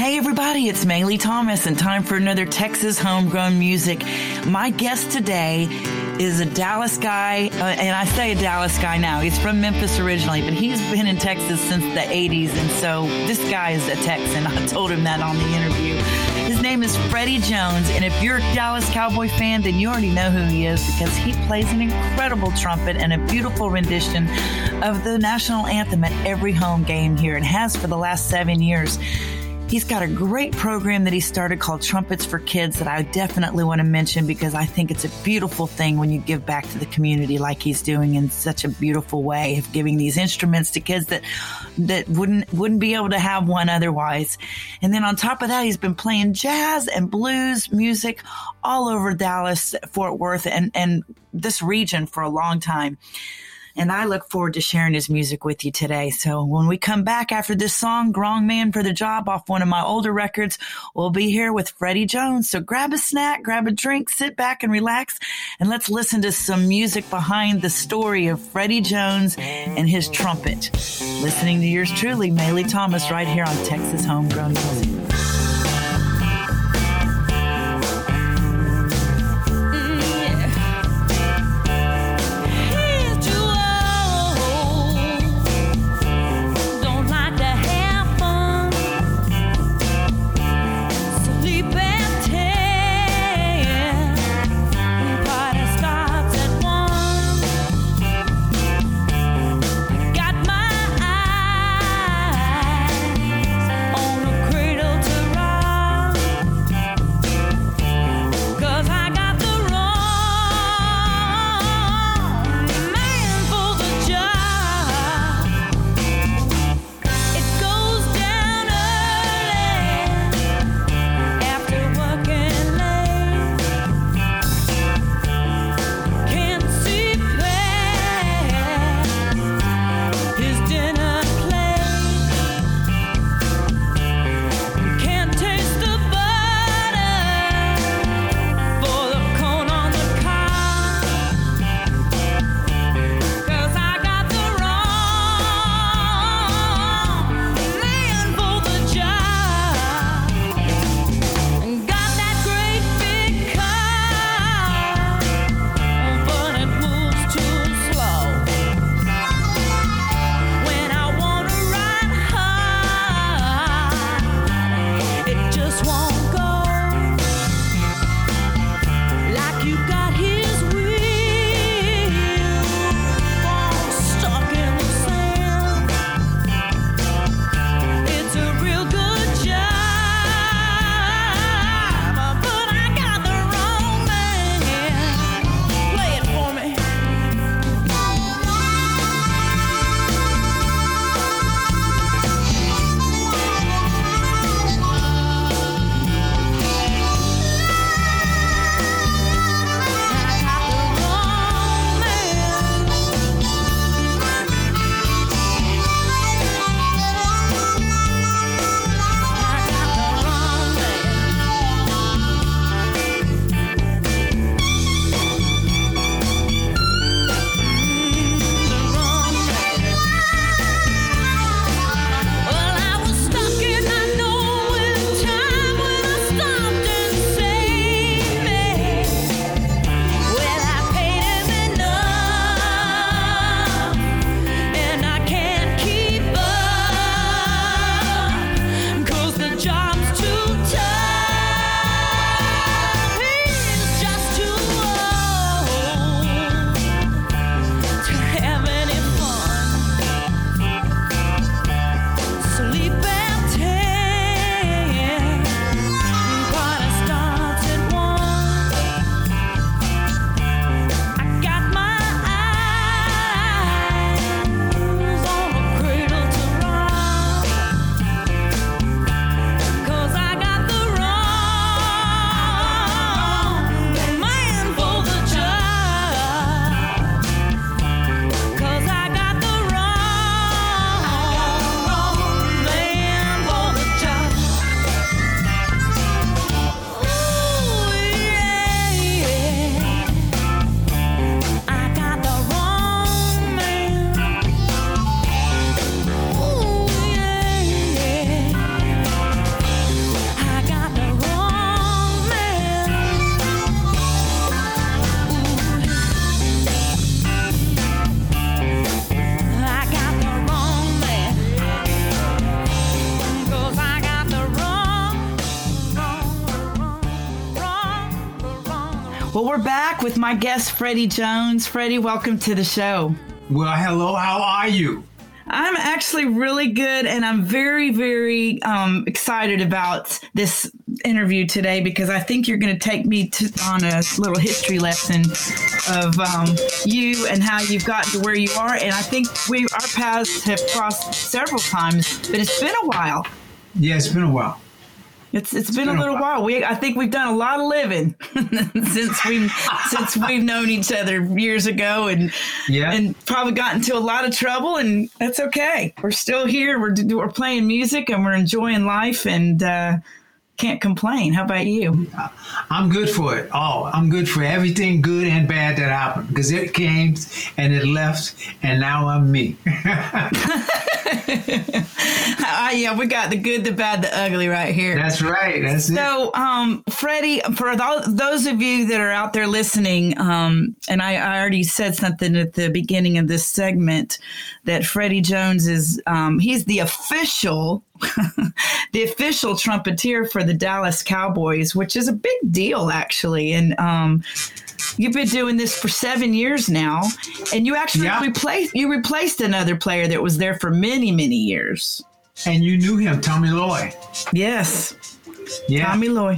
Hey everybody, it's Maylee Thomas and time for another Texas homegrown music. My guest today is a Dallas guy, uh, and I say a Dallas guy now. He's from Memphis originally, but he's been in Texas since the 80s, and so this guy is a Texan. I told him that on the interview. His name is Freddie Jones, and if you're a Dallas Cowboy fan, then you already know who he is because he plays an incredible trumpet and a beautiful rendition of the national anthem at every home game here and has for the last seven years. He's got a great program that he started called Trumpets for Kids that I definitely want to mention because I think it's a beautiful thing when you give back to the community like he's doing in such a beautiful way of giving these instruments to kids that that wouldn't wouldn't be able to have one otherwise. And then on top of that, he's been playing jazz and blues music all over Dallas, Fort Worth, and and this region for a long time. And I look forward to sharing his music with you today. So when we come back after this song, Wrong Man for the Job off one of my older records, we'll be here with Freddie Jones. So grab a snack, grab a drink, sit back and relax, and let's listen to some music behind the story of Freddie Jones and his trumpet. Listening to yours truly, Maylee Thomas, right here on Texas Homegrown Music. My guest, Freddie Jones. Freddie, welcome to the show. Well, hello. How are you? I'm actually really good, and I'm very, very um, excited about this interview today because I think you're going to take me to, on a little history lesson of um, you and how you've gotten to where you are. And I think we our paths have crossed several times, but it's been a while. Yeah, it's been a while. It's it's been, been a little a while. while. We I think we've done a lot of living since we since we've known each other years ago, and yeah, and probably got into a lot of trouble, and that's okay. We're still here. We're we're playing music and we're enjoying life, and uh, can't complain. How about you? I'm good for it. Oh, I'm good for everything good and bad that happened because it came and it left, and now I'm me. uh, yeah, we got the good, the bad, the ugly right here. That's right. That's so, it. So, um, Freddie, for those of you that are out there listening, um, and I, I, already said something at the beginning of this segment that Freddie Jones is, um, he's the official the official trumpeter for the Dallas Cowboys, which is a big deal, actually. And um, you've been doing this for seven years now, and you actually yeah. replaced you replaced another player that was there for many, many years. And you knew him, Tommy Loy. Yes. Yeah. Tommy Loy.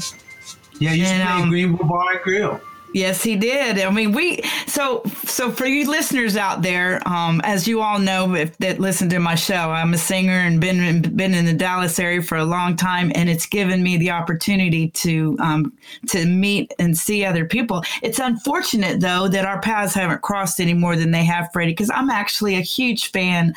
Yeah, you used and, to play um, Greenville Bar and Grill. Yes, he did. I mean, we so so for you listeners out there, um, as you all know, if that listen to my show, I'm a singer and been been in the Dallas area for a long time, and it's given me the opportunity to um, to meet and see other people. It's unfortunate though that our paths haven't crossed any more than they have, Freddie, because I'm actually a huge fan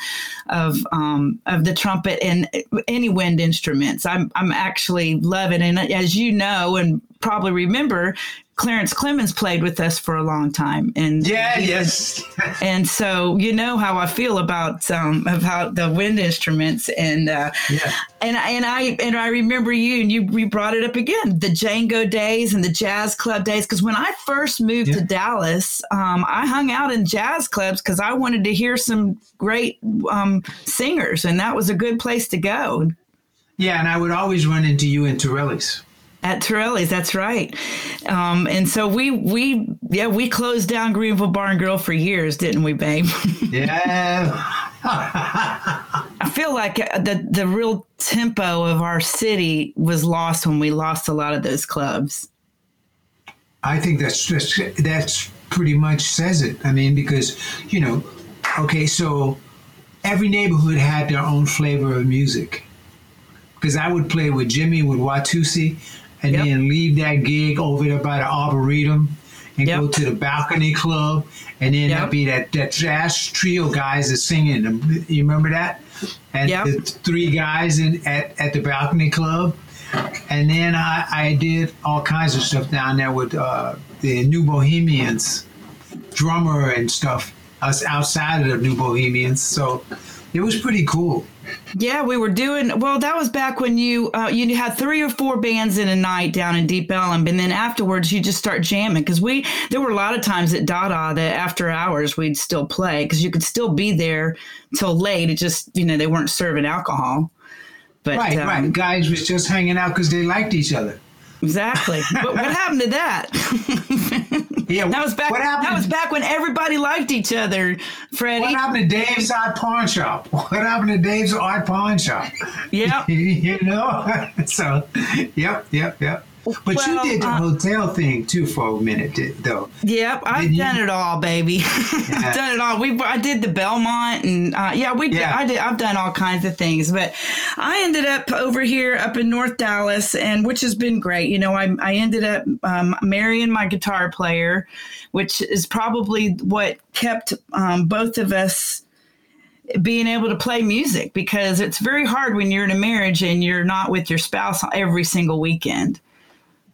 of um, of the trumpet and any wind instruments. I'm I'm actually love it, and as you know, and probably remember Clarence Clemons played with us for a long time, and yeah, yes, and so you know how I feel about um, about the wind instruments, and uh, yeah. and and I and I remember you, and you you brought it up again, the Django days and the jazz club days, because when I first moved yeah. to Dallas, um, I hung out in jazz clubs because I wanted to hear some great um, singers, and that was a good place to go. Yeah, and I would always run into you in Terilli's. At Terilli's, that's right. Um, and so we we yeah we closed down Greenville Bar and Grill for years, didn't we, babe? Yeah. I feel like the the real tempo of our city was lost when we lost a lot of those clubs. I think that's that's that's pretty much says it. I mean, because you know, okay, so every neighborhood had their own flavor of music. Because I would play with Jimmy with Watusi, and yep. then leave that gig over there by the Arboretum and yep. go to the Balcony Club, and then yep. that'd be that, that jazz trio guys that singing. You remember that? And yep. the three guys in at, at the Balcony Club. And then I, I did all kinds of stuff down there with uh, the New Bohemians, drummer and stuff, us outside of the New Bohemians. So it was pretty cool. Yeah, we were doing well. That was back when you uh, you had three or four bands in a night down in Deep Ellum, and then afterwards you just start jamming because we there were a lot of times at Dada that after hours we'd still play because you could still be there till late. It just you know they weren't serving alcohol. But, right, um, right. Guys was just hanging out because they liked each other. Exactly. but what happened to that? Yeah, that was back. What happened? That was back when everybody liked each other, Freddie. What happened to Dave's Art Pawn Shop? What happened to Dave's Art Pawn Shop? Yeah, you know. so, yep, yep, yep. But well, you did the uh, hotel thing too for a minute, though. Yep, I've done it all, baby. Yeah. I've done it all. We I did the Belmont, and uh, yeah, we did, yeah. I did. I've done all kinds of things, but I ended up over here up in North Dallas, and which has been great. You know, I I ended up um, marrying my guitar player, which is probably what kept um, both of us being able to play music because it's very hard when you're in a marriage and you're not with your spouse every single weekend.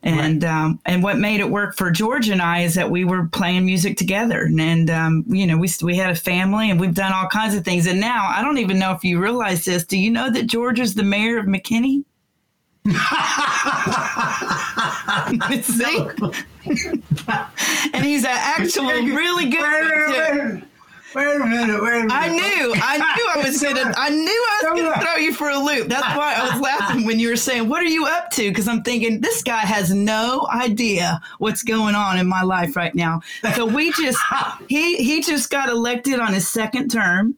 And right. um, and what made it work for George and I is that we were playing music together, and, and um, you know we we had a family, and we've done all kinds of things. And now I don't even know if you realize this. Do you know that George is the mayor of McKinney? See? and he's an actual really good. Wait a minute, wait a minute. I knew, I knew I was gonna, I knew I was gonna throw you for a loop. That's why I was laughing when you were saying, "What are you up to?" Because I'm thinking this guy has no idea what's going on in my life right now. So we just, he he just got elected on his second term.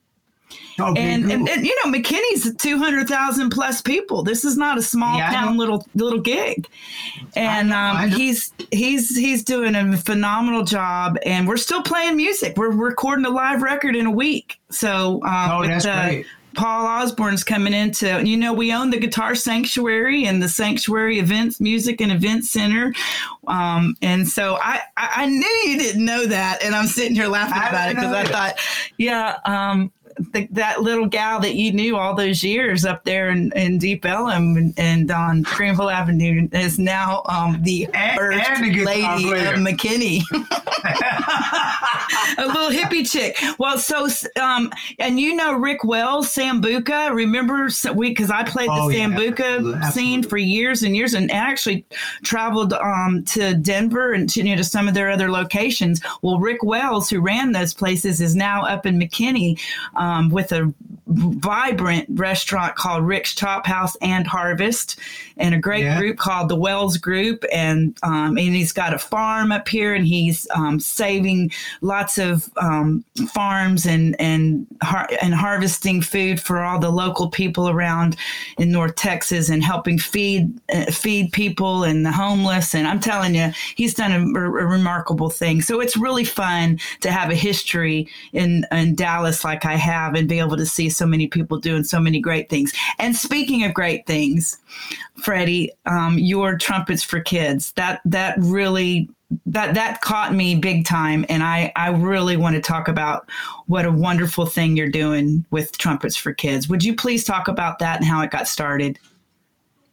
Okay, and, and, and, you know McKinney's 200,000 plus people. This is not a small Yeah, town little little gig. And know, um, I know. he's he's he's doing a phenomenal job and we're still playing music. We're recording a live record in a week. So um, Oh, with, that's uh, great. Paul Osborne's coming into, you know, we own the Guitar Sanctuary and the Sanctuary Events, Music and Event Center. Um, and so I, I, I knew you didn't know that. And I'm sitting here laughing about it because I thought, yeah, um, the, that little gal that you knew all those years up there in, in Deep Ellum and, and on Greenville Avenue is now um, the And- first and lady of McKinney. little hippie chick. Well, so um, and you know Rick Wells, Sambuca. Remember we because I played the Oh, yeah, Sambuca absolutely, scene for years and years, and actually traveled um, to Denver and to, you know, to some of their other locations. Well, Rick Wells, who ran those places, is now up in McKinney um, with a vibrant restaurant called Rick's Chop House and Harvest, and a great Yeah. group called the Wells Group, and um, and he's got a farm up here, and he's um, saving lots of um, farms and and har- and harvesting food for all the local people around in North Texas, and helping feed uh, feed people and the homeless. And I'm telling you, he's done a, a remarkable thing. So it's really fun to have a history in in Dallas like I have, and be able to see so many people doing so many great things. And speaking of great things, Freddie, um, your trumpets for kids that that really that that caught me big time, and I I really want to talk about what a wonderful thing you're doing with trumpets for kids. Would you please talk about that and how it got started?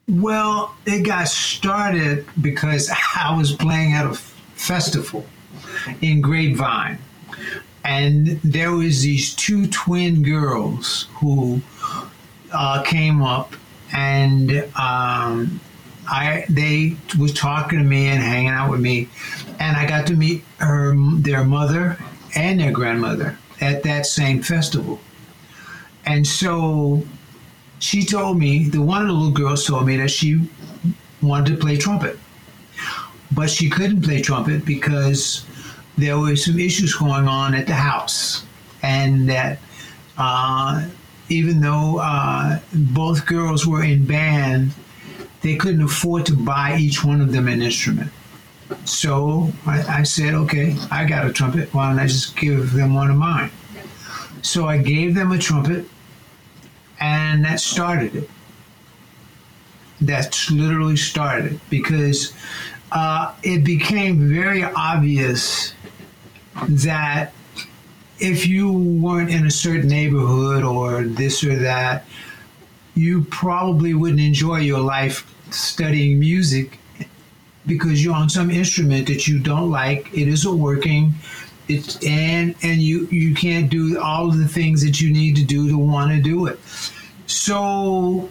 Well, it got started because I was playing at a festival in Grapevine, and there was these two twin girls who uh, came up, and um, I they was talking to me and hanging out with me, and I got to meet her their mother and their grandmother at that same festival, and so she told me, the one of the little girls told me that she wanted to play trumpet, but she couldn't play trumpet because there were some issues going on at the house, and that uh, even though uh, both girls were in band, they couldn't afford to buy each one of them an instrument. So I, I said, okay, I got a trumpet. Why don't I just give them one of mine? So I gave them a trumpet and that started it. That's literally started because uh, it became very obvious that if you weren't in a certain neighborhood or this or that, you probably wouldn't enjoy your life studying music because you're on some instrument that you don't like. It isn't working. It's and and you you can't do all of the things that you need to do to want to do it. So,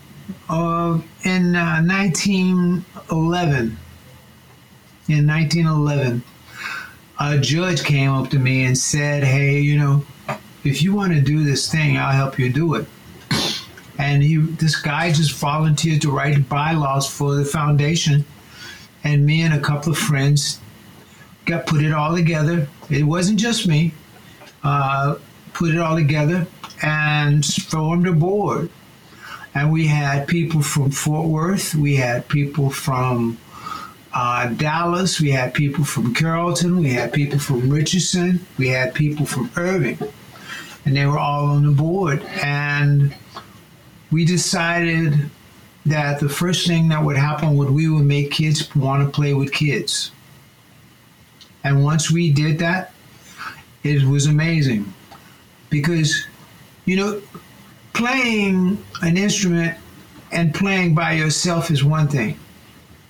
uh, in uh, 1911, in 1911, a judge came up to me and said, "Hey, you know, if you want to do this thing, I'll help you do it." And he, this guy, just volunteered to write bylaws for the foundation, and me and a couple of friends got put it all together. It wasn't just me. Uh, put it all together and formed a board. And we had people from Fort Worth, we had people from uh, Dallas, we had people from Carrollton, we had people from Richardson, we had people from Irving, and they were all on the board. And we decided that the first thing that would happen would we would make kids want to play with kids. And once we did that, it was amazing because, you know, playing an instrument and playing by yourself is one thing,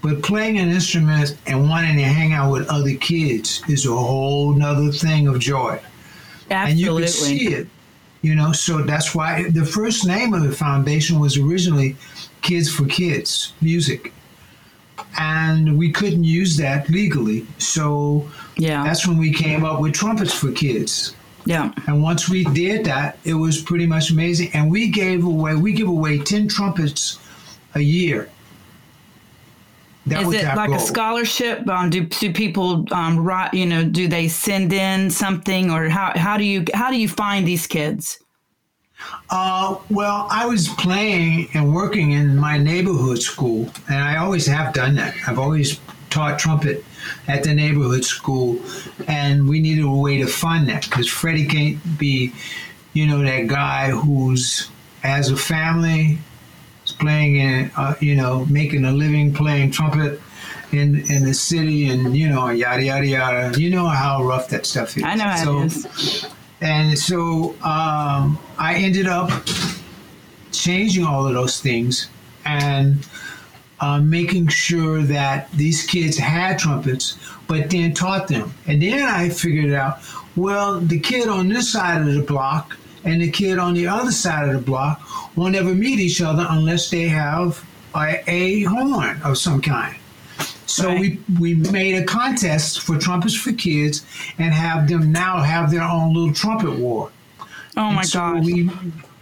but playing an instrument and wanting to hang out with other kids is a whole nother thing of joy. And you Absolutely. could see it, you know. So that's why the first name of the foundation was originally Kids for Kids Music, and we couldn't use that legally. So Yeah. that's when we came up with trumpets for kids. Yeah. And once we did that, it was pretty much amazing. And we gave away, we give away 10 trumpets a year. That Is it like goal. a scholarship? Um, do, do people um, write, you know, do they send in something or how, how do you, how do you find these kids? Uh, well, I was playing and working in my neighborhood school, and I always have done that. I've always taught trumpet at the neighborhood school, and we needed a way to fund that because Freddie can't be, you know, that guy who's as a family playing in, uh, you know, making a living playing trumpet in in the city, and you know, yada yada yada. You know how rough that stuff is. I know how so, it is. And so um, I ended up changing all of those things and uh, making sure that these kids had trumpets, but then taught them. And then I figured out, well, the kid on this side of the block and the kid on the other side of the block won't ever meet each other unless they have a, a horn of some kind. So right. we, we made a contest for trumpets for kids and have them now have their own little trumpet war. Oh my god. so gosh. We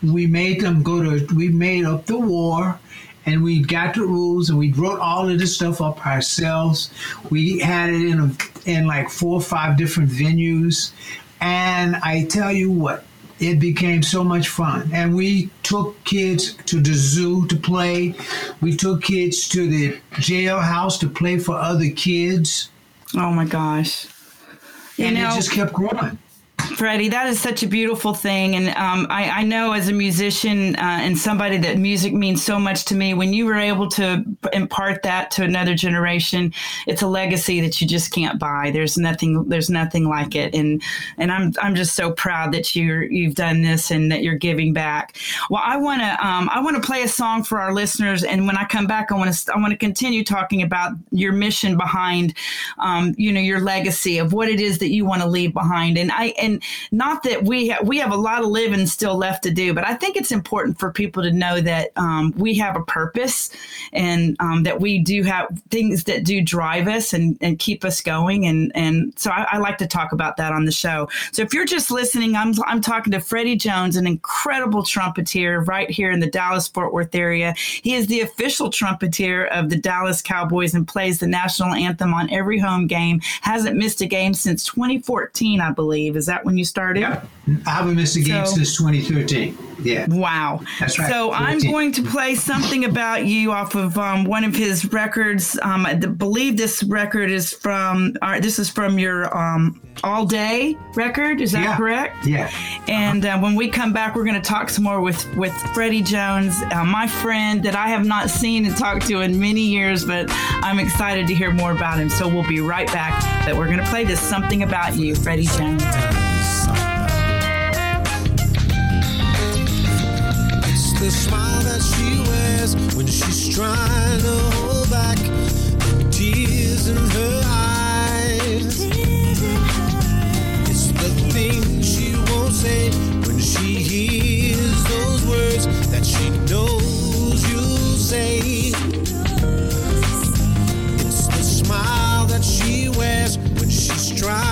we made them go to we made up the war and we got the rules and we wrote all of this stuff up ourselves. We had it in a, in like four or five different venues, and I tell you what, it became so much fun. And we took kids to the zoo to play. We took kids to the jailhouse to play for other kids. Oh my gosh! You and know, it just kept growing. Freddie, that is such a beautiful thing. And um, I, I, know as a musician uh, and somebody that music means so much to me, when you were able to impart that to another generation, it's a legacy that you just can't buy. There's nothing, there's nothing like it. And, and I'm, I'm just so proud that you're, you've done this and that you're giving back. Well, I want to, um, I want to play a song for our listeners. And when I come back, I want to, I want to continue talking about your mission behind, um, you know, your legacy of what it is that you want to leave behind. And I, and not that we ha- we have a lot of living still left to do, but I think it's important for people to know that um, we have a purpose and um, that we do have things that do drive us and, and keep us going. And and so I, I, like to talk about that on the show. So if you're just listening, I'm I'm talking to Freddie Jones, an incredible trumpeter right here in the Dallas Fort Worth area. He is the official trumpeter of the Dallas Cowboys and plays the national anthem on every home game. Hasn't missed a game since 2014, I believe. Is that when you started? Yeah. I haven't missed a game so, since 2013. Yeah. Wow. That's right. So 14. I'm going to play something about you off of um, one of his records. Um, I believe this record is from, uh, this is from your um, All Day record. Is that yeah. correct? Yeah. And uh, when we come back, we're going to talk some more with, with Freddie Jones, uh, my friend that I have not seen and talked to in many years, but I'm excited to hear more about him. So we'll be right back. But we're going to play this Something About You, Freddie Jones. The smile that she wears when she's trying to hold back the tears in her eyes. It's the things she won't say when she hears those words that she knows you'll say. It's the smile that she wears when she's trying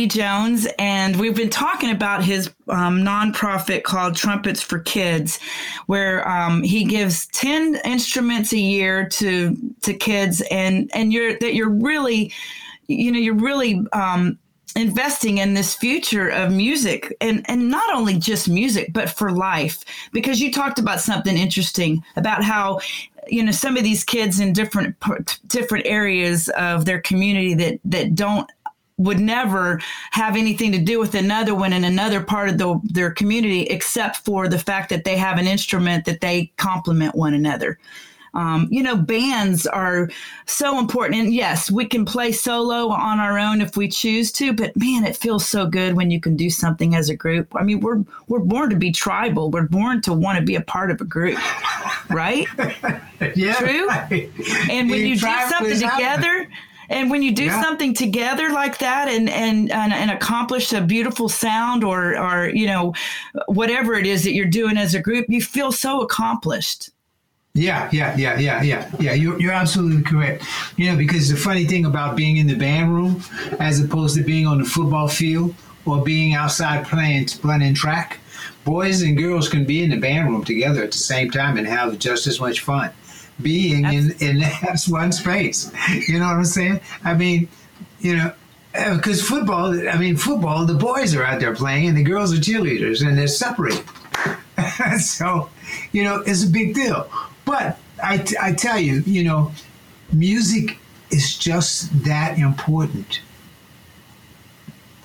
Freddie Jones, and we've been talking about his um, nonprofit called Trumpets for Kids, where um, he gives ten instruments a year to to kids, and and you're that you're really, you know, you're really. Um, investing in this future of music and and not only just music but for life because you talked about something interesting about how you know some of these kids in different different areas of their community that that don't would never have anything to do with another one in another part of the, their community except for the fact that they have an instrument that they complement one another um, you know, bands are so important. And yes, we can play solo on our own if we choose to, but man, it feels so good when you can do something as a group. I mean, we're we're born to be tribal. We're born to want to be a part of a group, right? yeah. True. And when The you do something together, and when you do Yeah. something together like that and, and and and accomplish a beautiful sound or or you know whatever it is that you're doing as a group, you feel so accomplished. Yeah, yeah, yeah, yeah, yeah, yeah. You're, you're absolutely correct. You know, because the funny thing about being in the band room, as opposed to being on the football field or being outside playing running track, boys and girls can be in the band room together at the same time and have just as much fun being in in that one space. You know what I'm saying? I mean, you know. Uh, because football, I mean, football, the boys are out there playing and the girls are cheerleaders and they're separated. so, you know, it's a big deal. But I, I tell you, you know, music is just that important.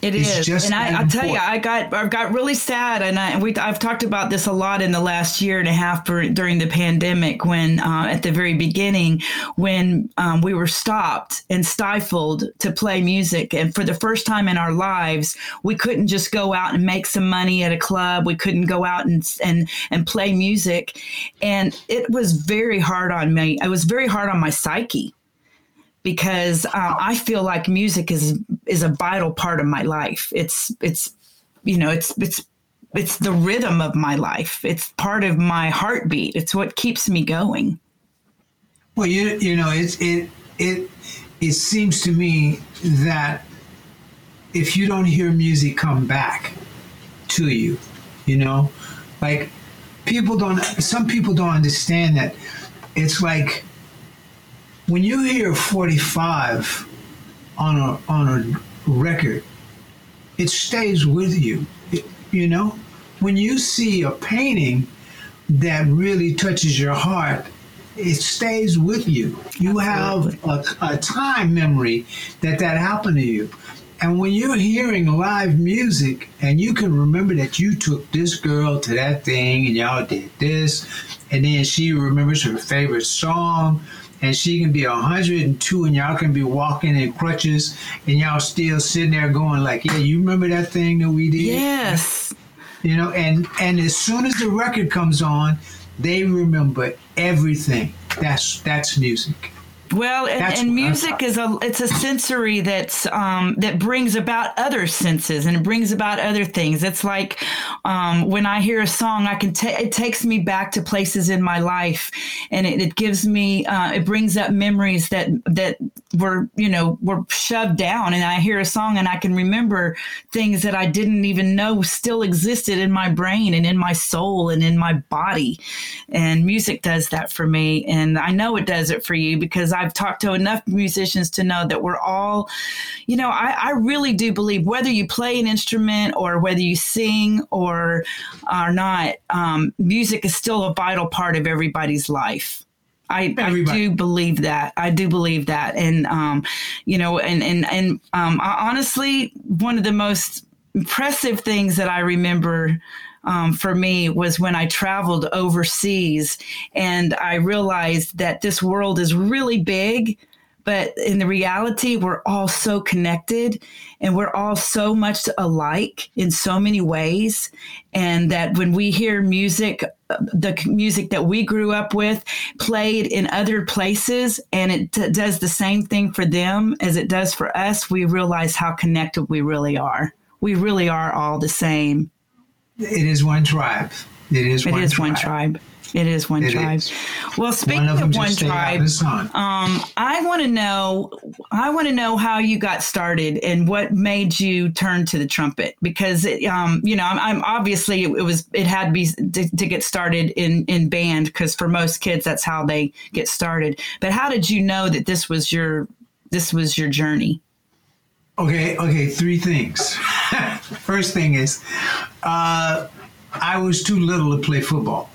It It's is, just and I, that I'll tell you. I got I got really sad, and I we I've talked about this a lot in the last year and a half during the pandemic when uh, at the very beginning when um, we were stopped and stifled to play music, and for the first time in our lives, we couldn't just go out and make some money at a club. We couldn't go out and and and play music, and it was very hard on me. It was very hard on my psyche because um, I feel like music is is a vital part of my life. It's it's you know it's it's it's the rhythm of my life. It's part of my heartbeat. It's what keeps me going. Well, you you know, it's it it it seems to me that if you don't hear music come back to you, you know, like people don't some people don't understand that it's like when you hear 45 on a on a record, it stays with you. It- you know, when you see a painting that really touches your heart, it stays with you. You have a, a time memory that that happened to you. And when you're hearing live music and you can remember that you took this girl to that thing and y'all did this, and then she remembers her favorite song, and she can be 102 and y'all can be walking in crutches and y'all still sitting there going like, yeah, you remember that thing that we did? Yes. you know and and as soon as the record comes on they remember everything that's that's music Well, and, and music is a it's a sensory that's um, that brings about other senses and it brings about other things. It's like um, when I hear a song, I can it takes me back to places in my life, and it, it gives me uh, it brings up memories that that were you know were shoved down. And I hear a song and I can remember things that I didn't even know still existed in my brain and in my soul and in my body. And music does that for me, and I know it does it for you because I've talked to enough musicians to know that we're all, you know, I, I really do believe whether you play an instrument or whether you sing or are not, um, music is still a vital part of everybody's life. I, I do believe that. I do believe that. And, um, you know, and, and, and um, I- honestly, one of the most impressive things that I remember um, for me was when I traveled overseas and I realized that this world is really big, but in the reality, we're all so connected and we're all so much alike in so many ways. And that when we hear music, the music that we grew up with played in other places and it t- does the same thing for them as it does for us, we realize how connected we really are. We really are all the same. It is one tribe it is It one is tribe. one tribe. It is one It tribe. is. Well, speaking One of of one just stayed out tribe, um, I want to know. I want to know how you got started and what made you turn to the trumpet. Because it, um, you know, I'm, I'm obviously it, was it had to be to, to get started in in band because for most kids that's how they get started. But how did you know that this was your this was your journey? Okay, okay, three things. First thing is, uh, I was too little to play football.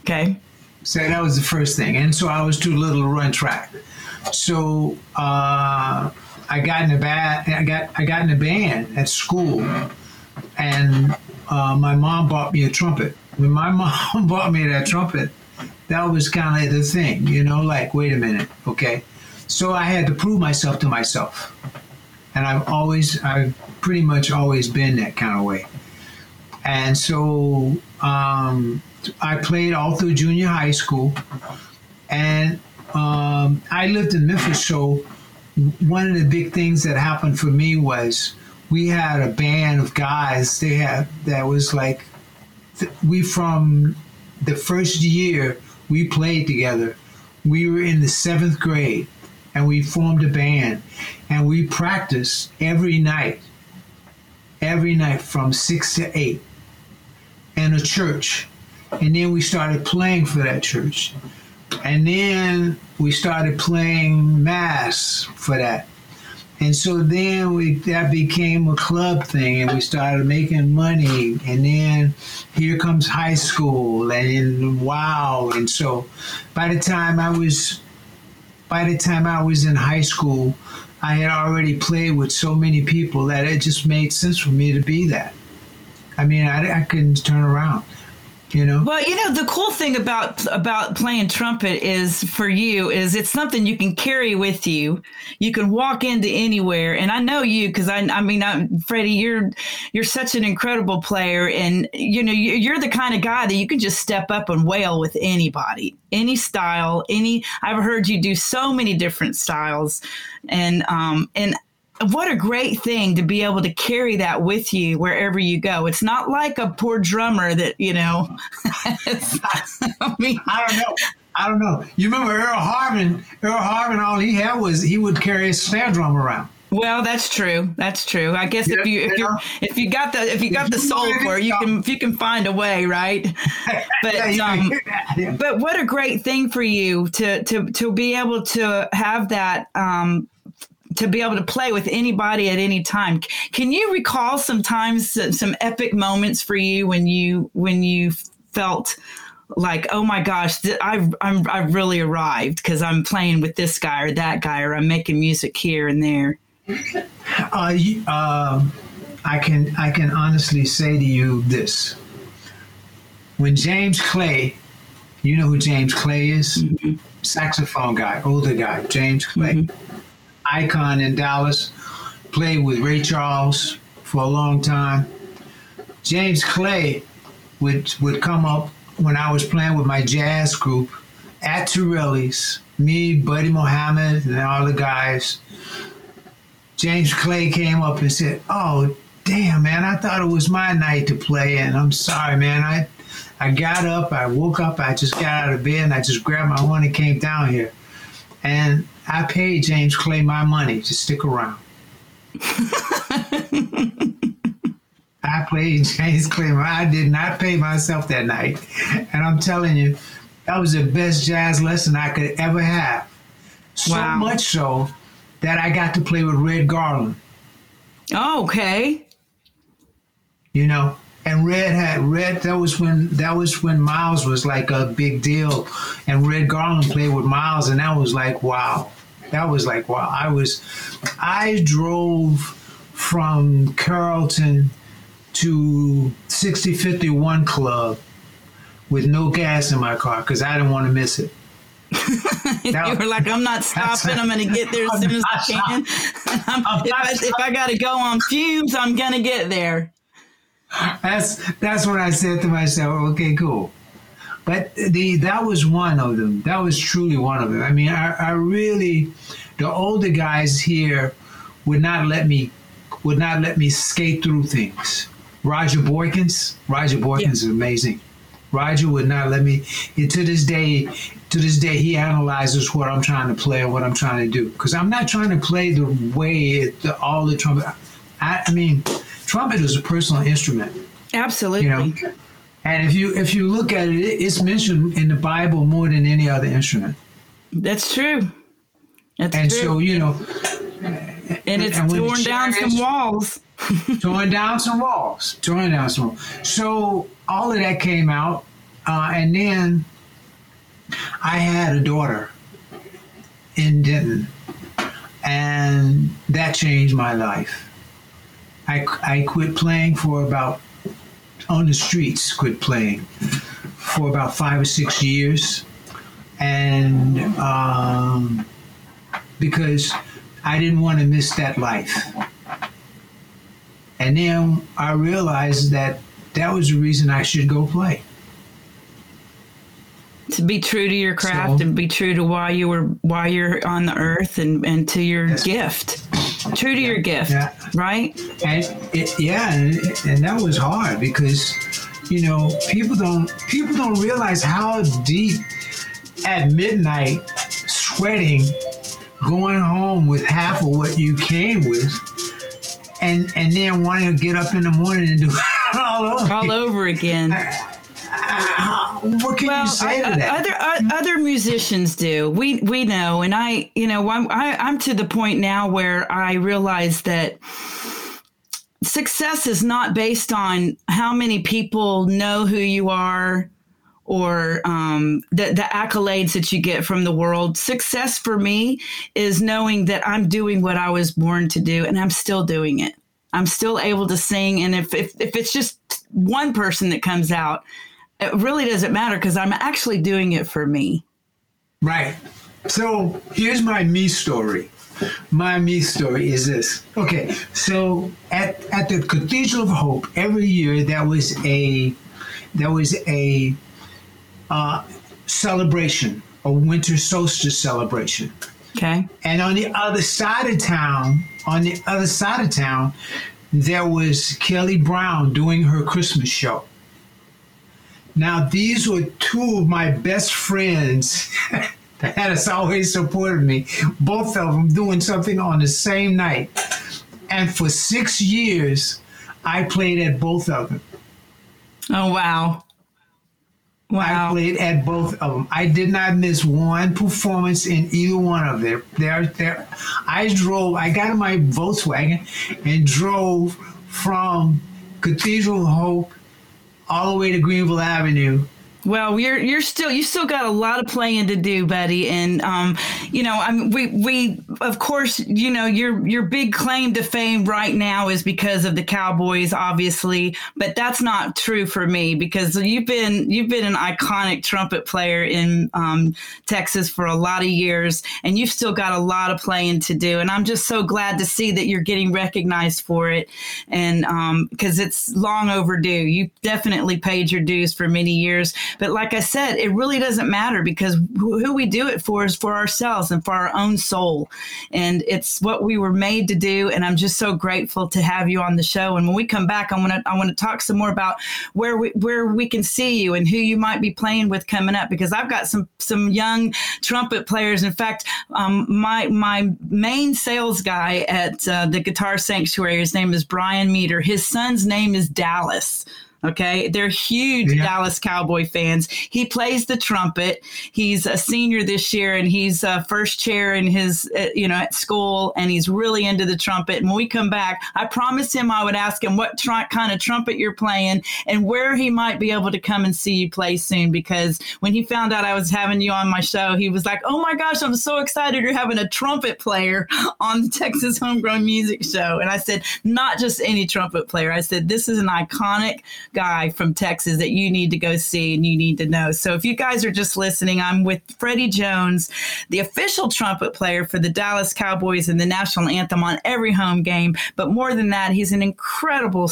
Okay. So that was the first thing. And so I was too little to run track. So uh, I got in a band. I got I got in a band at school, and uh, my mom bought me a trumpet. When my mom bought me that trumpet, that was kind of the thing, you know. Like, wait a minute, okay. So I had to prove myself to myself, and I've always, I've pretty much always been that kind of way. And so um, I played all through junior high school, and um, I lived in Memphis. So one of the big things that happened for me was we had a band of guys. They had that was like we from the first year we played together. We were in the seventh grade, and we formed a band, and we practiced every night. Every night from six to eight in a church. And then we started playing for that church. And then we started playing mass for that. And so then we that became a club thing and we started making money and then here comes high school and wow and so by the time I was by the time I was in high school I had already played with so many people that it just made sense for me to be that. I mean, I, I couldn't turn around, you know. Well, you know, the cool thing about about playing trumpet is for you is it's something you can carry with you. You can walk into anywhere, and I know you because I, I mean, I'm, Freddie, you're you're such an incredible player, and you know, you- you're the kind of guy that you can just step up and wail with anybody, any style, any. I've heard you do so many different styles, and um and what a great thing to be able to carry that with you wherever you go. It's not like a poor drummer that, you know, I mean, I don't know. I don't know. You remember Earl Harvin? Earl Harvin, all he had was he would carry a snare drum around. well, that's true. That's true. I guess if you if you if you got the if you got the soul for it, you can if you can find a way, right? But Yeah, um, yeah. but what a great thing for you to to to be able to have that um to be able to play with anybody at any time. Can you recall sometimes some- some epic moments for you when you when you felt like oh my gosh th- I've I'm, I've really arrived because I'm playing with this guy or that guy or I'm making music here and there? Uh, um, I can I can honestly say to you this: when James Clay, you know who James Clay is, saxophone guy, older guy, James Clay, icon in Dallas, played with Ray Charles for a long time. James Clay would would come up when I was playing with my jazz group at Terilli's. Me, Buddy Mohmed, and all the guys. James Clay came up and said, "Oh, damn, man! I thought it was my night to play, and I'm sorry, man. I, I got up, I woke up, I just got out of bed, and I just grabbed my horn and came down here, and I paid James Clay my money to stick around. I played James Clay. I did not pay myself that night, and I'm telling you, that was the best jazz lesson I could ever have. So Wow. much so that I got to play with Red Garland. oh, okay you know and red had red that was when that was when miles was like a big deal and red garland played with miles and that was like wow that was like wow i was i drove from carrollton to 6051 club with no gas in my car because i didn't want to miss it you were like, I'm not stopping. I'm going to get there as soon as I can. I'm, I'm if, I, if I got to go on fumes, I'm going to get there. that's that's when I said to myself, okay, cool. But the that was one of them. That was truly one of them. I mean, I, I really, the older guys here would not let me would not let me skate through things. Roger Boykins, Roger Boykins is amazing. Roger would not let me. To this day, to this day, he analyzes what I'm trying to play and what I'm trying to do. Because I'm not trying to play the way it, the, all the trumpet. I, I mean, trumpet is a personal instrument. Absolutely. You know, and if you if you look at it, it's mentioned in the Bible more than any other instrument. That's true. That's and true. so you know, and it's and torn down some walls. torn down some walls, torn down some. Walls. So all of that came out, uh, and then I had a daughter in Denton, and that changed my life. I, I quit playing for about on the streets. Quit playing for about five or six years, and um, because I didn't want to miss that life. And then I realized that that was the reason I should go play. to be true to your craft So- and be true to why you were why you're on the earth and and to your gift true to your gift Yeah. right And it, yeah, and, and that was hard because, you know, people don't people don't realize how deep at midnight, sweating, going home with half of what you came with, and and then wanting to get up in the morning and do it all over. all over again what can you say to that? other o- other musicians do. We we know, and I, you know, I'm I, I'm to the point now where I realize that success is not based on how many people know who you are or um, the, the accolades that you get from the world. Success for me is knowing that I'm doing what I was born to do, and I'm still doing it. I'm still able to sing, and if if, if it's just one person that comes out, it really doesn't matter because I'm actually doing it for me. Right. So here's my me story. My me story is this. Okay, so at, at the Cathedral of Hope, every year there was a there was a uh, celebration, a winter solstice celebration. Okay. And on the other side of town, on the other side of town, there was Kelly Brown doing her Christmas show. Now, these were two of my best friends that has always supported me, both of them doing something on the same night. And for six years, I played at both of them. Oh wow. Wow. I played at both of them. I did not miss one performance in either one of them. There, there. I drove. I got in my Volkswagen and drove from Cathedral Hope all the way to Greenville Avenue. Well, you're you're still you still got a lot of playing to do, buddy, and um, you know, I'm we we of course, you know, your your big claim to fame right now is because of the Cowboys, obviously, but that's not true for me because you've been you've been an iconic trumpet player in um, Texas for a lot of years, and you've still got a lot of playing to do, and I'm just so glad to see that you're getting recognized for it, and because it's long overdue. You definitely paid your dues for many years. But like I said, it really doesn't matter because who we do it for is for ourselves and for our own soul. And it's what we were made to do. And I'm just so grateful to have you on the show. And when we come back, I want to I want to talk some more about where we where we can see you and who you might be playing with coming up because I've got some some young trumpet players. In fact, um, my my main sales guy at uh, the Guitar Sanctuary, his name is Brian Meter. His son's name is Dallas. Okay, they're huge Yeah. Dallas Cowboy fans. He plays the trumpet. He's a senior this year, and he's uh, first chair in his, uh, you know, at school, and he's really into the trumpet. And when we come back, I promised him I would ask him what tr- kind of trumpet you're playing and where he might be able to come and see you play soon. Because when he found out I was having you on my show, he was like, "Oh my gosh, I'm so excited you're having a trumpet player on the Texas Homegrown Music Show." And I said, "Not just any trumpet player." I said, "This is an iconic." Guy from Texas that you need to go see and you need to know. So if you guys are just listening, I'm with Freddie Jones, the official trumpet player for the Dallas Cowboys and the national anthem on every home game. But more than that, he's an incredible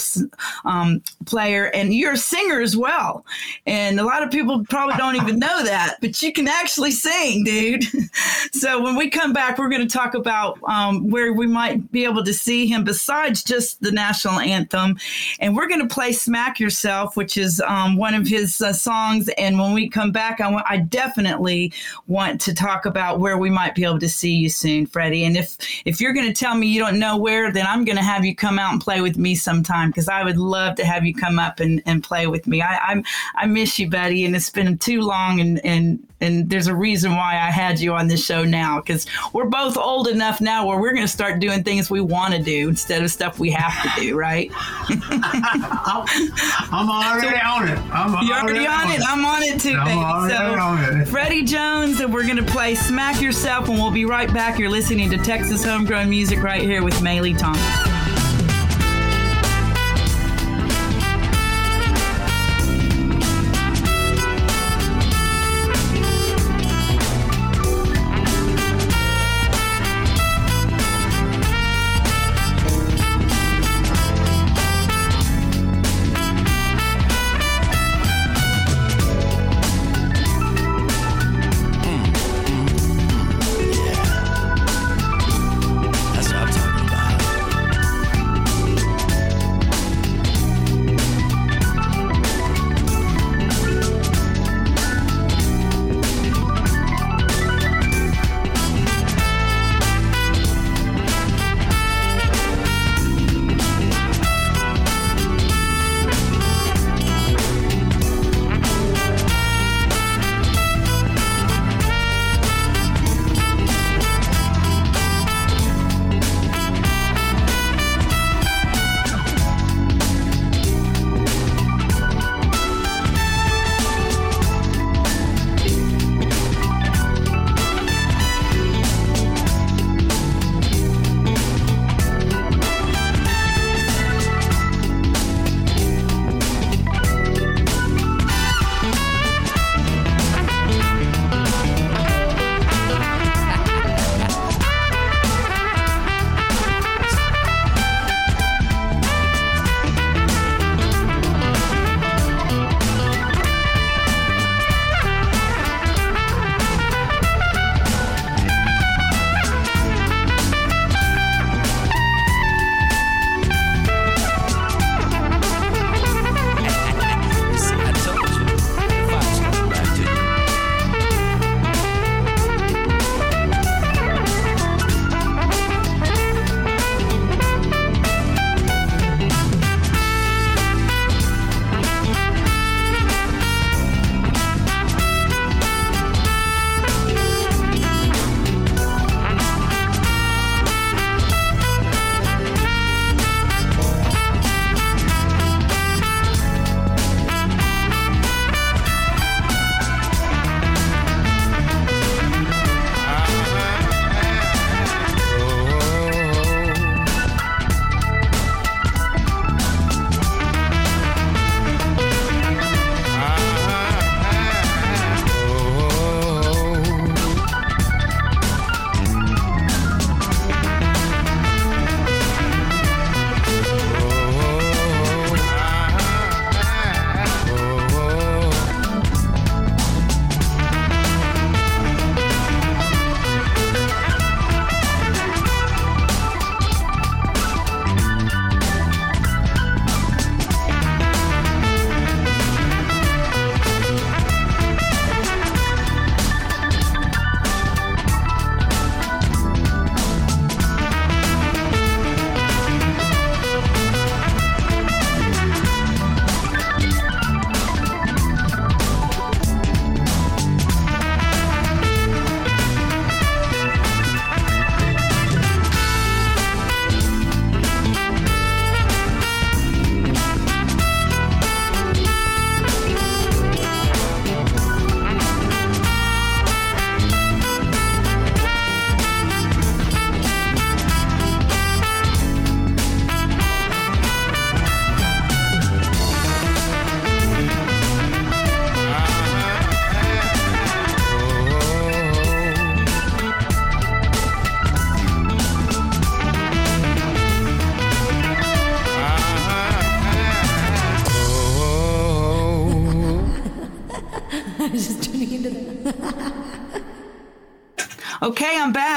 um, player and you're a singer as well. And a lot of people probably don't even know that, but you can actually sing, dude. so when we come back, we're going to talk about um, where we might be able to see him besides just the national anthem. And we're going to play Smack Your Yourself, which is um, one of his uh, songs. And when we come back, I, definitely want to talk about where we might be able to see you soon, Freddie. And if, if you're going to tell me you don't know where, then I'm going to have you come out and play with me sometime because I would love to have you come up and, and play with me. I, I'm, I miss you, buddy, and it's been too long and, and and there's a reason why I had you on this show now because we're both old enough now where we're going to start doing things we want to do instead of stuff we have to do, right? I'm already so, on it. I'm you're already, already on, it. it. I'm on it too, I'm baby. So, on it. Freddie Jones, and we're going to play Smack Yourself, and we'll be right back. You're listening to Texas Homegrown Music right here with Maylee Thomas.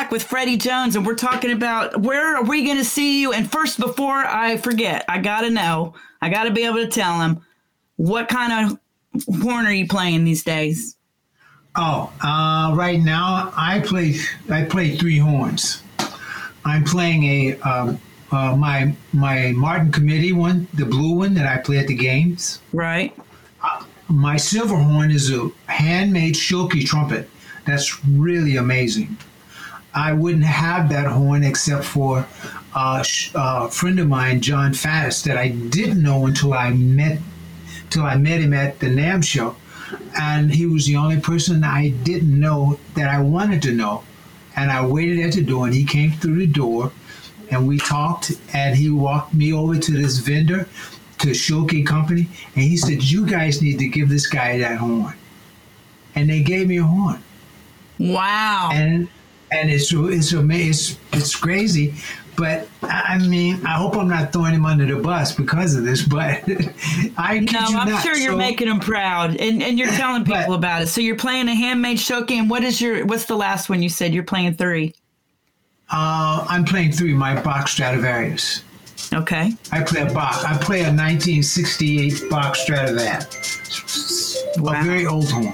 With Freddie Jones, and we're talking about where are we going to see you. And first, before I forget, I got to know, I got to be able to tell him What kind of horn are you playing these days? Oh, uh, right now I play I play three horns. I'm playing a um, uh, my my Martin Committee one, the blue one that I play at the games. Right. My silver horn is a handmade Schilke trumpet. That's really amazing. I wouldn't have that horn except for uh, sh- a friend of mine, Jon Faddis, that I didn't know until I met till I met him at the NAMM show, and he was the only person I didn't know that I wanted to know. And I waited at the door, and he came through the door, and we talked, and he walked me over to this vendor, to Schilke Company, and he said, "You guys need to give this guy that horn," and they gave me a horn Wow. and and it's it's ama- it's it's crazy. But I mean, I hope I'm not throwing him under the bus because of this. But I no, I'm not. sure you're So, making him proud, and and you're telling people But- about it. So you're playing a handmade Schilke, and what is your what's the last one you said? You're playing three. Uh, I'm playing three. My Bach Stradivarius. Okay. I play a Bach. I play a 1968 Bach Stradivarius. Wow. A very old horn,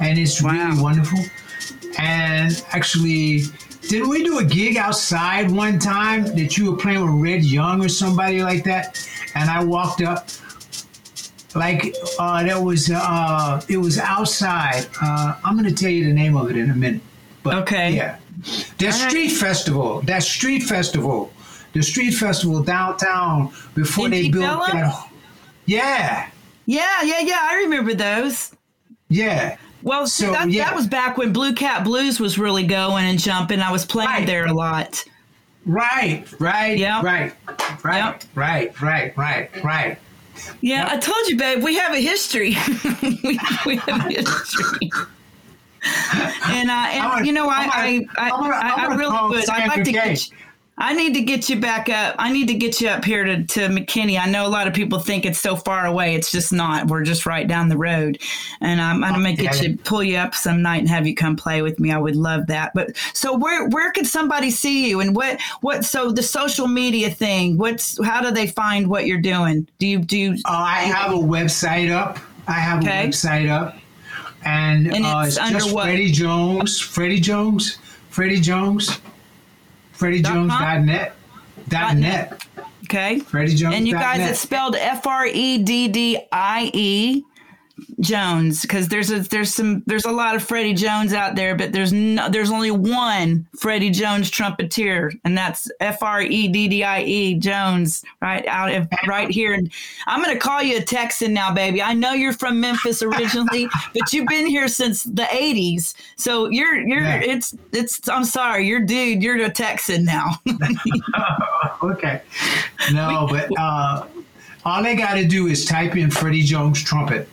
and it's Wow. really wonderful. And actually, didn't we do a gig outside one time that you were playing with Red Young or somebody like that? And I walked up, like uh, that was uh, it was outside. Uh, I'm going to tell you the name of it in a minute. But Okay. yeah, that All right. street festival, that street festival, the street festival downtown before In they Deep built that. Yeah, Yeah, yeah, yeah. I remember those. yeah. Well, So, that, yeah. that was back when Blue Cat Blues was really going and jumping. I was playing Right. there a lot. Right, right, yeah, right, right, Yep. right, right, right, right. Yeah, I told you, babe, we have a history. we, we have a history. and uh, and gonna- you know, I I, I, I, I gonna really would. I'd like to get you, I need to get you back up. I need to get you up here to, to McKinney. I know a lot of people think it's so far away. It's just not. We're just right down the road. And I'm, I'm going to get you, pull you up some night and have you come play with me. I would love that. But so where, where could somebody see you and what, what, so the social media thing, what's, how do they find what you're doing? Do you, do you, Uh, I have a website up. I have Okay. a website up, and, And uh, it's it's under just what? Freddie Jones, Freddie Jones, Freddie Jones, FreddieJones.net, dot net, okay? Freddie Jones. And you guys, net. it's spelled F R E D D I E Jones because there's a there's some there's a lot of Freddie Jones out there, but there's no there's only one Freddie Jones trumpeter, and that's F R E D D I E Jones right out of right here. And I'm gonna call you a Texan now, baby. I know you're from Memphis originally, but you've been here since the '80s, so you're you're Yeah. it's it's. I'm sorry, you're dude. You're a Texan now. okay. No, but uh, all they got to do is type in Freddie Jones trumpet.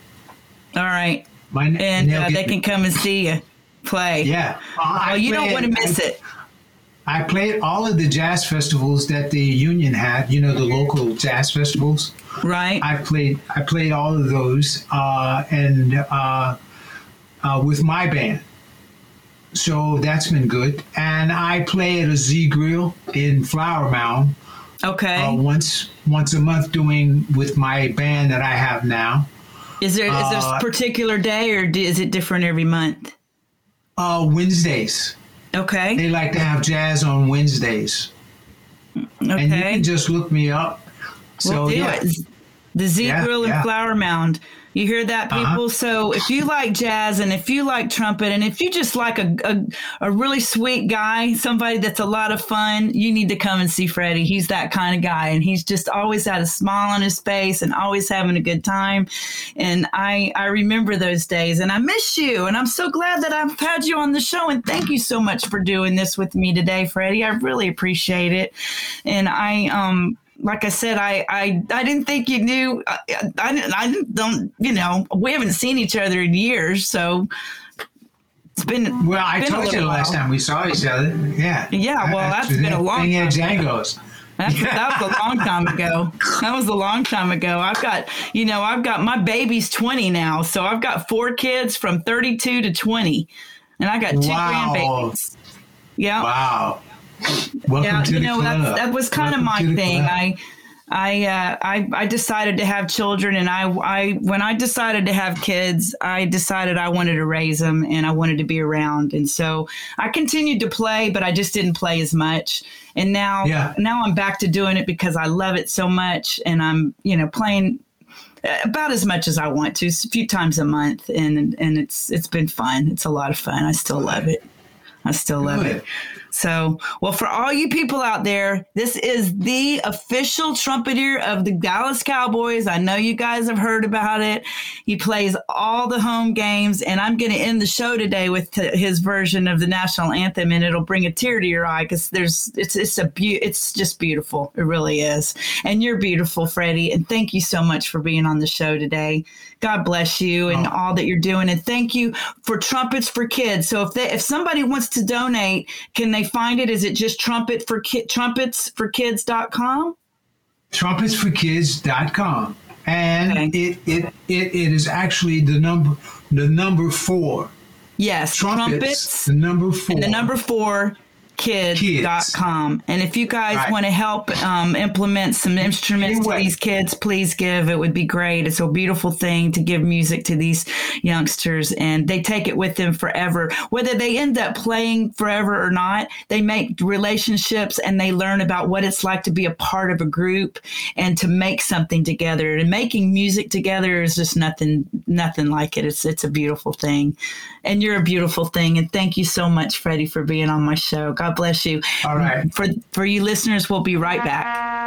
All right. My, and uh, they me. can come and see you play. Yeah. Uh, Well, you don't want to miss I- it. I played all of the jazz festivals that the union had. You know, the local jazz festivals. Right. I played. I played all of those, uh, and uh, uh, with my band. So that's been good. And I play at a Z Grill in Flower Mound okay. uh, once once a month, doing with my band that I have now. Is there is there uh, a particular day or is it different every month? Uh, Wednesdays. Okay. They like to have jazz on Wednesdays, and you can just look me up. So we'll do yeah. it. The Z Yeah, Grill and yeah. Flower Mound. You hear that, Uh-huh. people? So if you like jazz and if you like trumpet and if you just like a, a, a really sweet guy, somebody that's a lot of fun, you need to come and see Freddie. He's that kind of guy. And he's just always had a smile on his face and always having a good time. And I, I remember those days and I miss you. And I'm so glad that I've had you on the show. And thank you so much for doing this with me today, Freddie. I really appreciate it. And I, um, like I said, I, I, I didn't think you knew. I, I, I don't, you know, we haven't seen each other in years, so it's been. Well, I been told you the last while. time we saw each other. Yeah. Yeah, well, that's been a long time ago. Django's. That's, That was a long time ago. That was a long time ago. I've got, you know, I've got my baby's 20 now. So I've got four kids from 32 to 20. And I got two Wow. grandbabies. Yeah. Wow. Welcome yeah, you know, that was kind of my thing. club. I, I, uh, I I decided to have children, and I I when I decided to have kids, I decided I wanted to raise them, and I wanted to be around, and so I continued to play, but I just didn't play as much. And now Yeah. now I'm back to doing it because I love it so much, and I'm you know playing uh, about as much as I want to, a few times a month, and and it's it's been fun. It's a lot of fun. I still love it. I still love Good. it. So, well, for all you people out there, this is the official trumpeter of the Dallas Cowboys. I know you guys have heard about it. He plays all the home games, and I'm going to end the show today with t- his version of the national anthem, and it'll bring a tear to your eye because there's it's it's a beau- it's just beautiful. It really is, and you're beautiful, Freddie. And thank you so much for being on the show today. God bless you and oh. all that you're doing, and thank you for Trumpets for Kids. So if they if somebody wants to donate, can they find it? Is it just trumpet for ki- trumpetsforkids.com? trumpetsforkids.com and Okay. it, it it it is actually the number the number four Yes, trumpets, the number four and the number four kids.com and if you guys Right. want to help um, implement some instruments to these kids please give. It would be great. It's a beautiful thing to give music to these youngsters and they take it with them forever. Whether they end up playing forever or not they make relationships and they learn about what it's like to be a part of a group and to make something together. And making music together is just nothing nothing like it. It's it's a beautiful thing. And you're a beautiful thing. And thank you so much freddie for being on my show god bless you All right. for for you listeners we'll be right back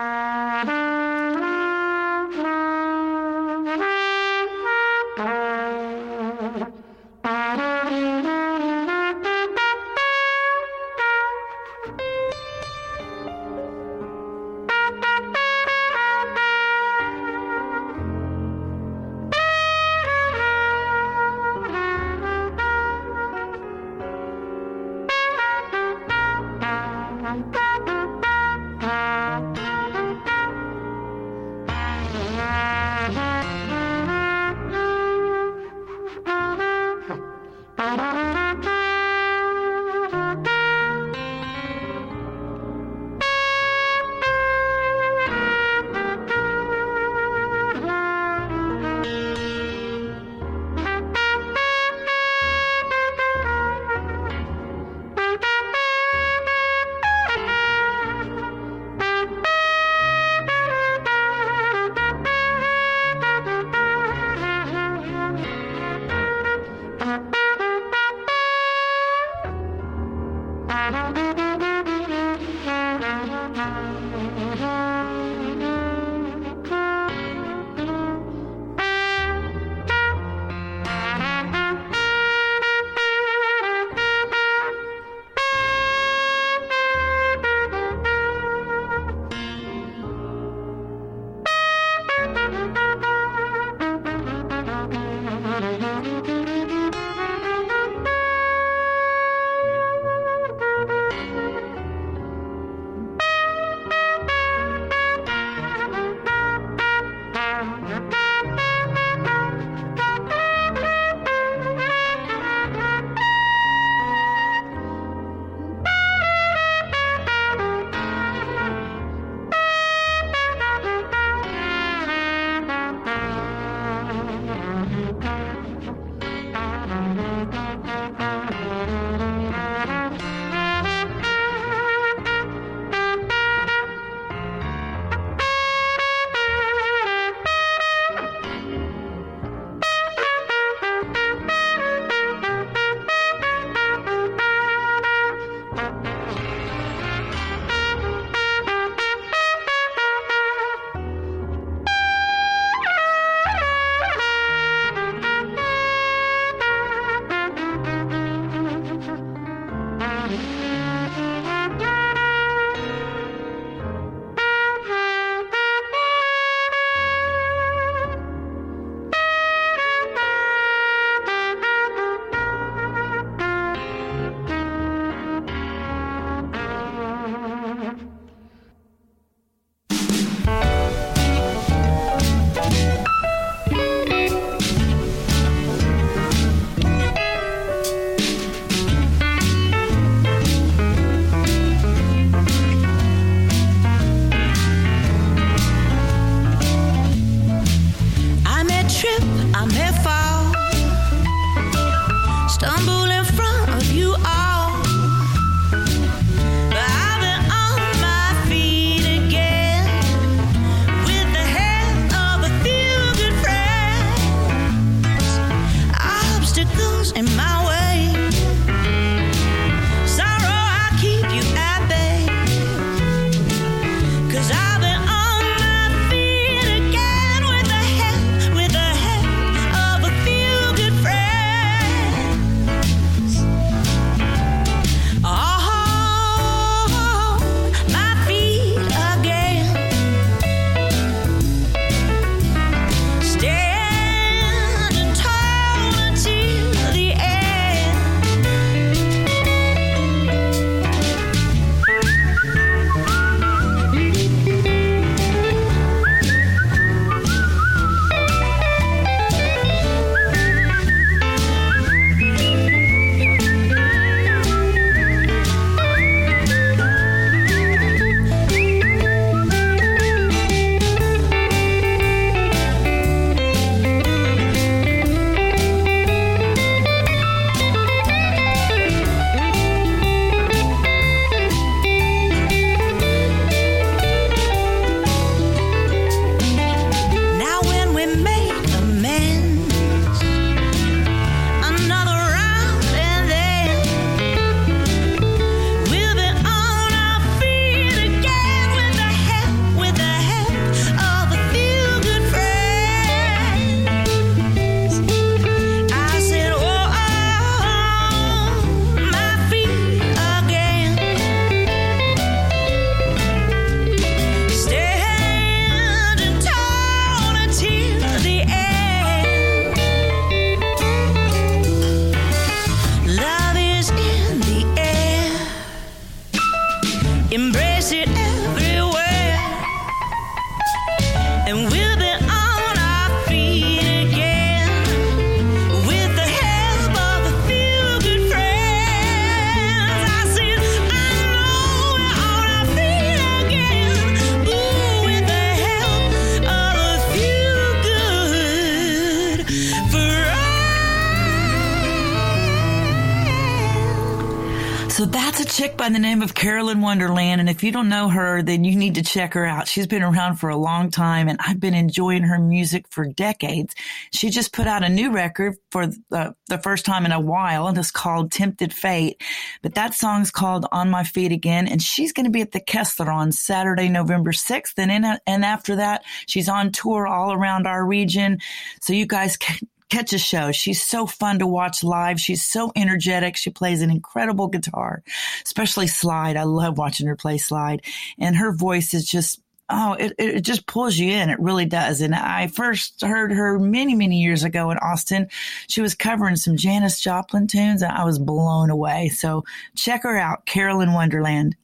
So that's a chick by the name of Carolyn Wonderland. And if you don't know her, then you need to check her out. She's been around for a long time and I've been enjoying her music for decades. She just put out a new record for the, the first time in a while and it's called Tempted Fate. But that song's called On My Feet Again. And she's going to be at the Kessler on Saturday, November 6th. And in, and after that, she's on tour all around our region. So you guys can catch a show. She's so fun to watch live. She's so energetic. She plays an incredible guitar, especially slide. I love watching her play slide. And her voice is just oh, it, it just pulls you in. It really does. And I first heard her many, many years ago in Austin. She was covering some Janis Joplin tunes and I was blown away. So check her out, Carolyn Wonderland.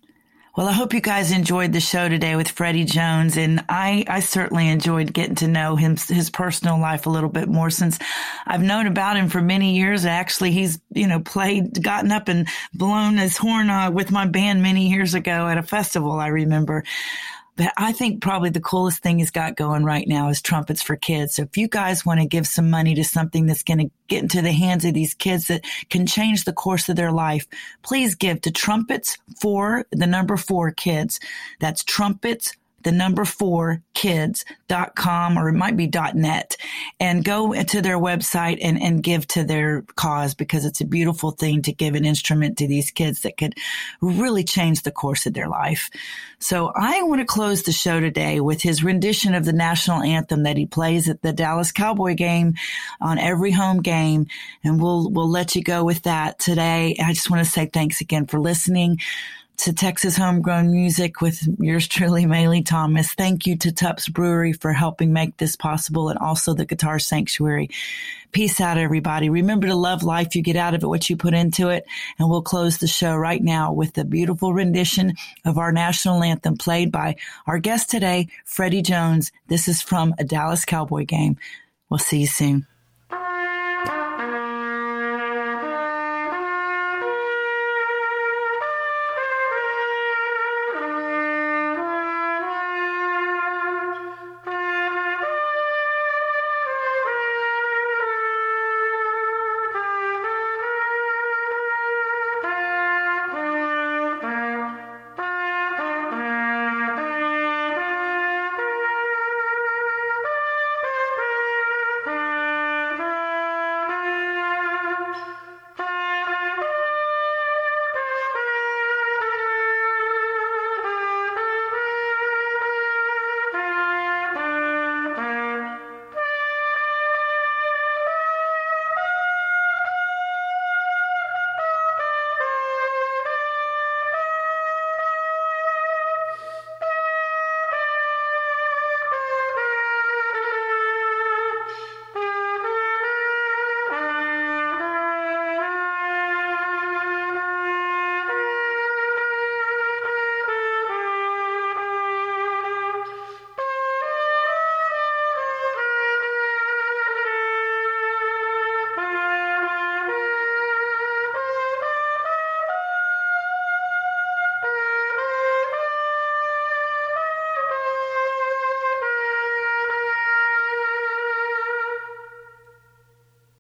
Well, I hope you guys enjoyed the show today with Freddie Jones, and I, I certainly enjoyed getting to know him, his personal life a little bit more since I've known about him for many years. Actually, he's, you know, played, gotten up and blown his horn uh, with my band many years ago at a festival, I remember. But I think probably the coolest thing he's got going right now is Trumpets for Kids. So if you guys want to give some money to something that's going to get into the hands of these kids that can change the course of their life, please give to Trumpets for the number four kids. That's Trumpets the number four kids.com or it might be net and go to their website and, and give to their cause because it's a beautiful thing to give an instrument to these kids that could really change the course of their life. So I want to close the show today with his rendition of the national anthem that he plays at the Dallas Cowboy game on every home game. And we'll, we'll let you go with that today. I just want to say thanks again for listening to Texas Homegrown Music with yours truly, Maylee Thomas. Thank you to TUPPS Brewery for helping make this possible and also the Guitar Sanctuary. Peace out, everybody. Remember to love life. You get out of it what you put into it. And we'll close the show right now with the beautiful rendition of our national anthem played by our guest today, Freddie Jones. This is from a Dallas Cowboy game. We'll see you soon.